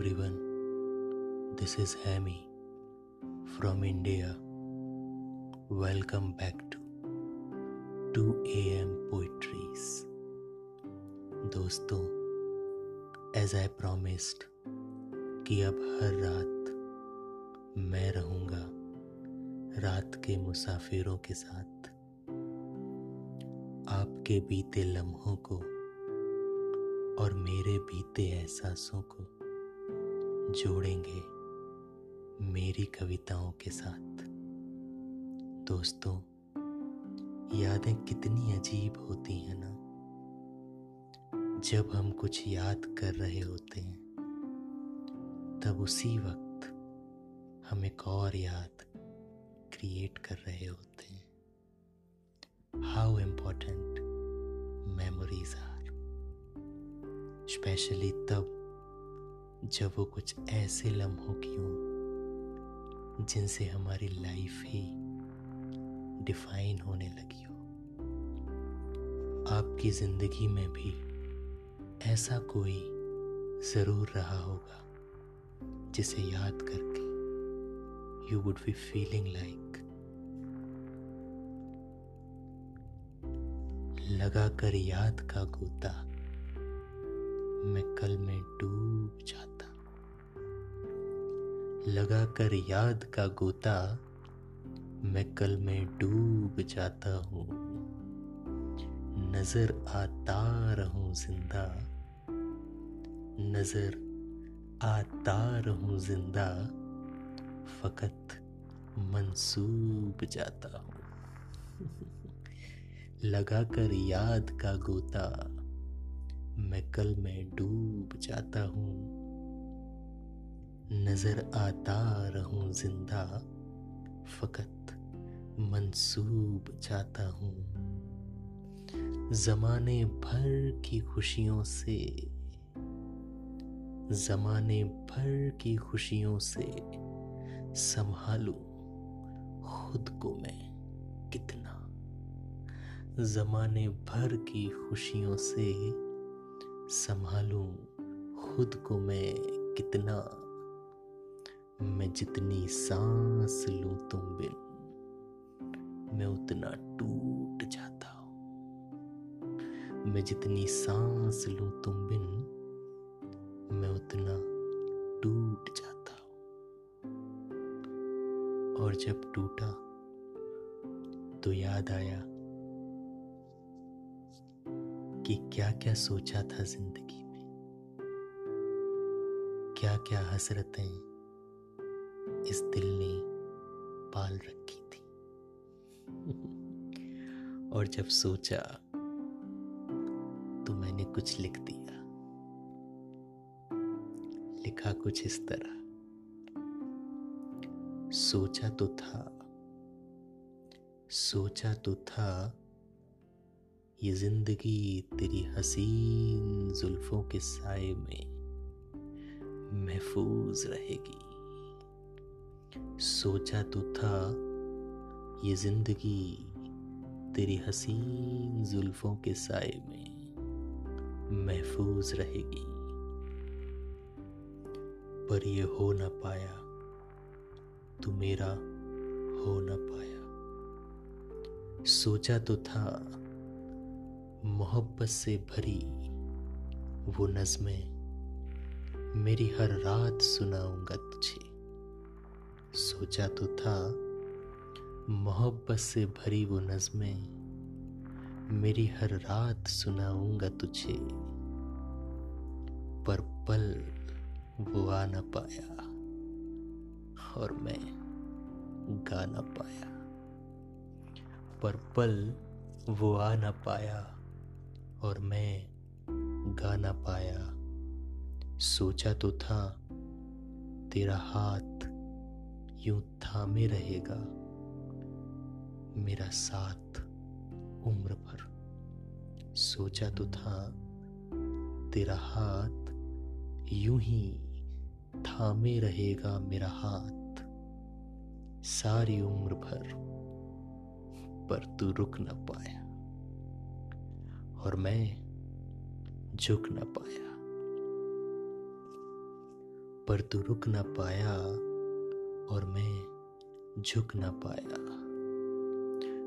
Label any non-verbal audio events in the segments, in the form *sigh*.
everyone. This is hemi from india. Welcome back to 2 M poetries. दोस्तों as I promised कि अब हर रात मैं रहूँगा रात के मुसाफिरों के साथ। आपके बीते लम्हों को और मेरे बीते एहसासों को। जोड़ेंगे मेरी कविताओं के साथ। दोस्तों, यादें कितनी अजीब होती हैं ना। जब हम कुछ याद कर रहे होते हैं, तब उसी वक्त हम एक और याद क्रिएट कर रहे होते हैं। How important memories are specially तब जब वो कुछ ऐसे लम्हों की हों, जिनसे हमारी लाइफ ही डिफाइन होने लगी हो। आपकी ज़िंदगी में भी ऐसा कोई ज़रूर रहा होगा, जिसे याद करके you would be feeling like लगा कर याद का गोता मैं कल में डूब जाता। लगा कर याद का गोता, मैं कल में डूब जाता हूँ। नज़र आता रहूँ ज़िंदा। नज़र आता रहूँ ज़िंदा, फकत मंसूब जाता हूँ। *laughs* लगा कर याद का गोता मैं कल में डूब जाता हूँ। नज़र आता रहूँ ज़िंदा, फकत मंसूब जाता हूँ। जमाने भर की खुशियों से, जमाने भर की खुशियों से संभालू खुद को मैं कितना। जमाने भर की खुशियों से संभालूं खुद को मैं कितना। मैं जितनी सांस लूँ तुम बिन, मैं उतना टूट जाता हूँ। मैं जितनी सांस लूँ तुम बिन, मैं उतना टूट जाता हूँ। और जब टूटा तो याद आया कि क्या क्या सोचा था ज़िंदगी में? क्या क्या हसरतें इस दिल ने पाल रखी थी? *laughs* और जब सोचा तो मैंने कुछ लिख दिया। लिखा कुछ इस तरह। सोचा तो था। सोचा तो था ये ज़िंदगी तेरी हसीन जुल्फों के साय में महफूज रहेगी। सोचा तो था ये ज़िंदगी तेरी हसीन जुल्फों के साय में महफूज रहेगी। पर ये हो ना पाया, तू मेरा हो ना पाया। सोचा तो था मोहब्बत से भरी वो नज़में मेरी हर रात सुनाऊँगा तुझे। सोचा तो था, मोहब्बत से भरी वो नज़में मेरी हर रात सुनाऊँगा तुझे। पर पल वो आ न पाया और मैं गा न पाया। पर पल वो आ न पाया और मैं गा ना पाया। सोचा तो था, तेरा हाथ यूँ थामे रहेगा, मेरा साथ उम्र भर। सोचा तो था, तेरा हाथ यूँ ही थामे रहेगा, मेरा हाथ सारी उम्र भर, पर तू रुक ना पाया। और मैं झुक न पाया। पर तू रुक ना पाया और मैं झुक ना पाया।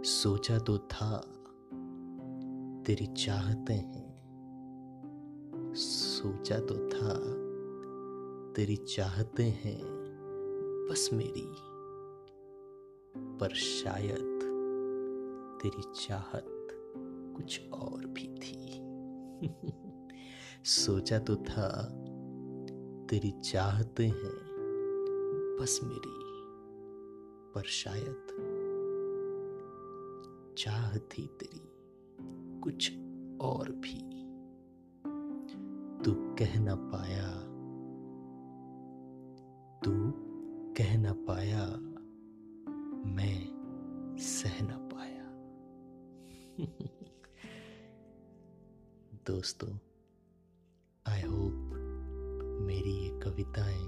सोचा तो था तेरी चाहते हैं। सोचा तो था तेरी चाहते हैं बस मेरी। पर शायद तेरी चाहत कुछ और सोचा तो था, तेरी चाहते हैं, बस मेरी, पर शायद चाह थी तेरी कुछ और भी। तू कह ना पाया, तू कह ना पाया, मैं सह ना पाया। *laughs* दोस्तों आई होप मेरी ये कविताएँ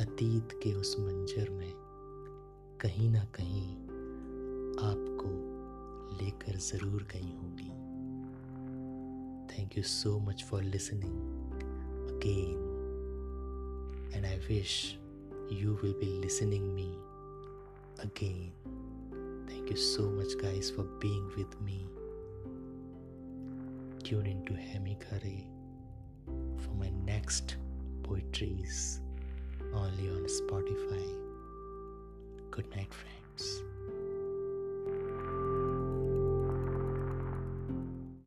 अतीत के उस मंजर में कहीं ना कहीं आपको लेकर ज़रूर गई होंगी। Thank you so much for listening again and I wish you will be listening me again. Thank you so much, guys, for being with me. Tune into Hemi Khare for my next poetries only on Spotify. Good night friends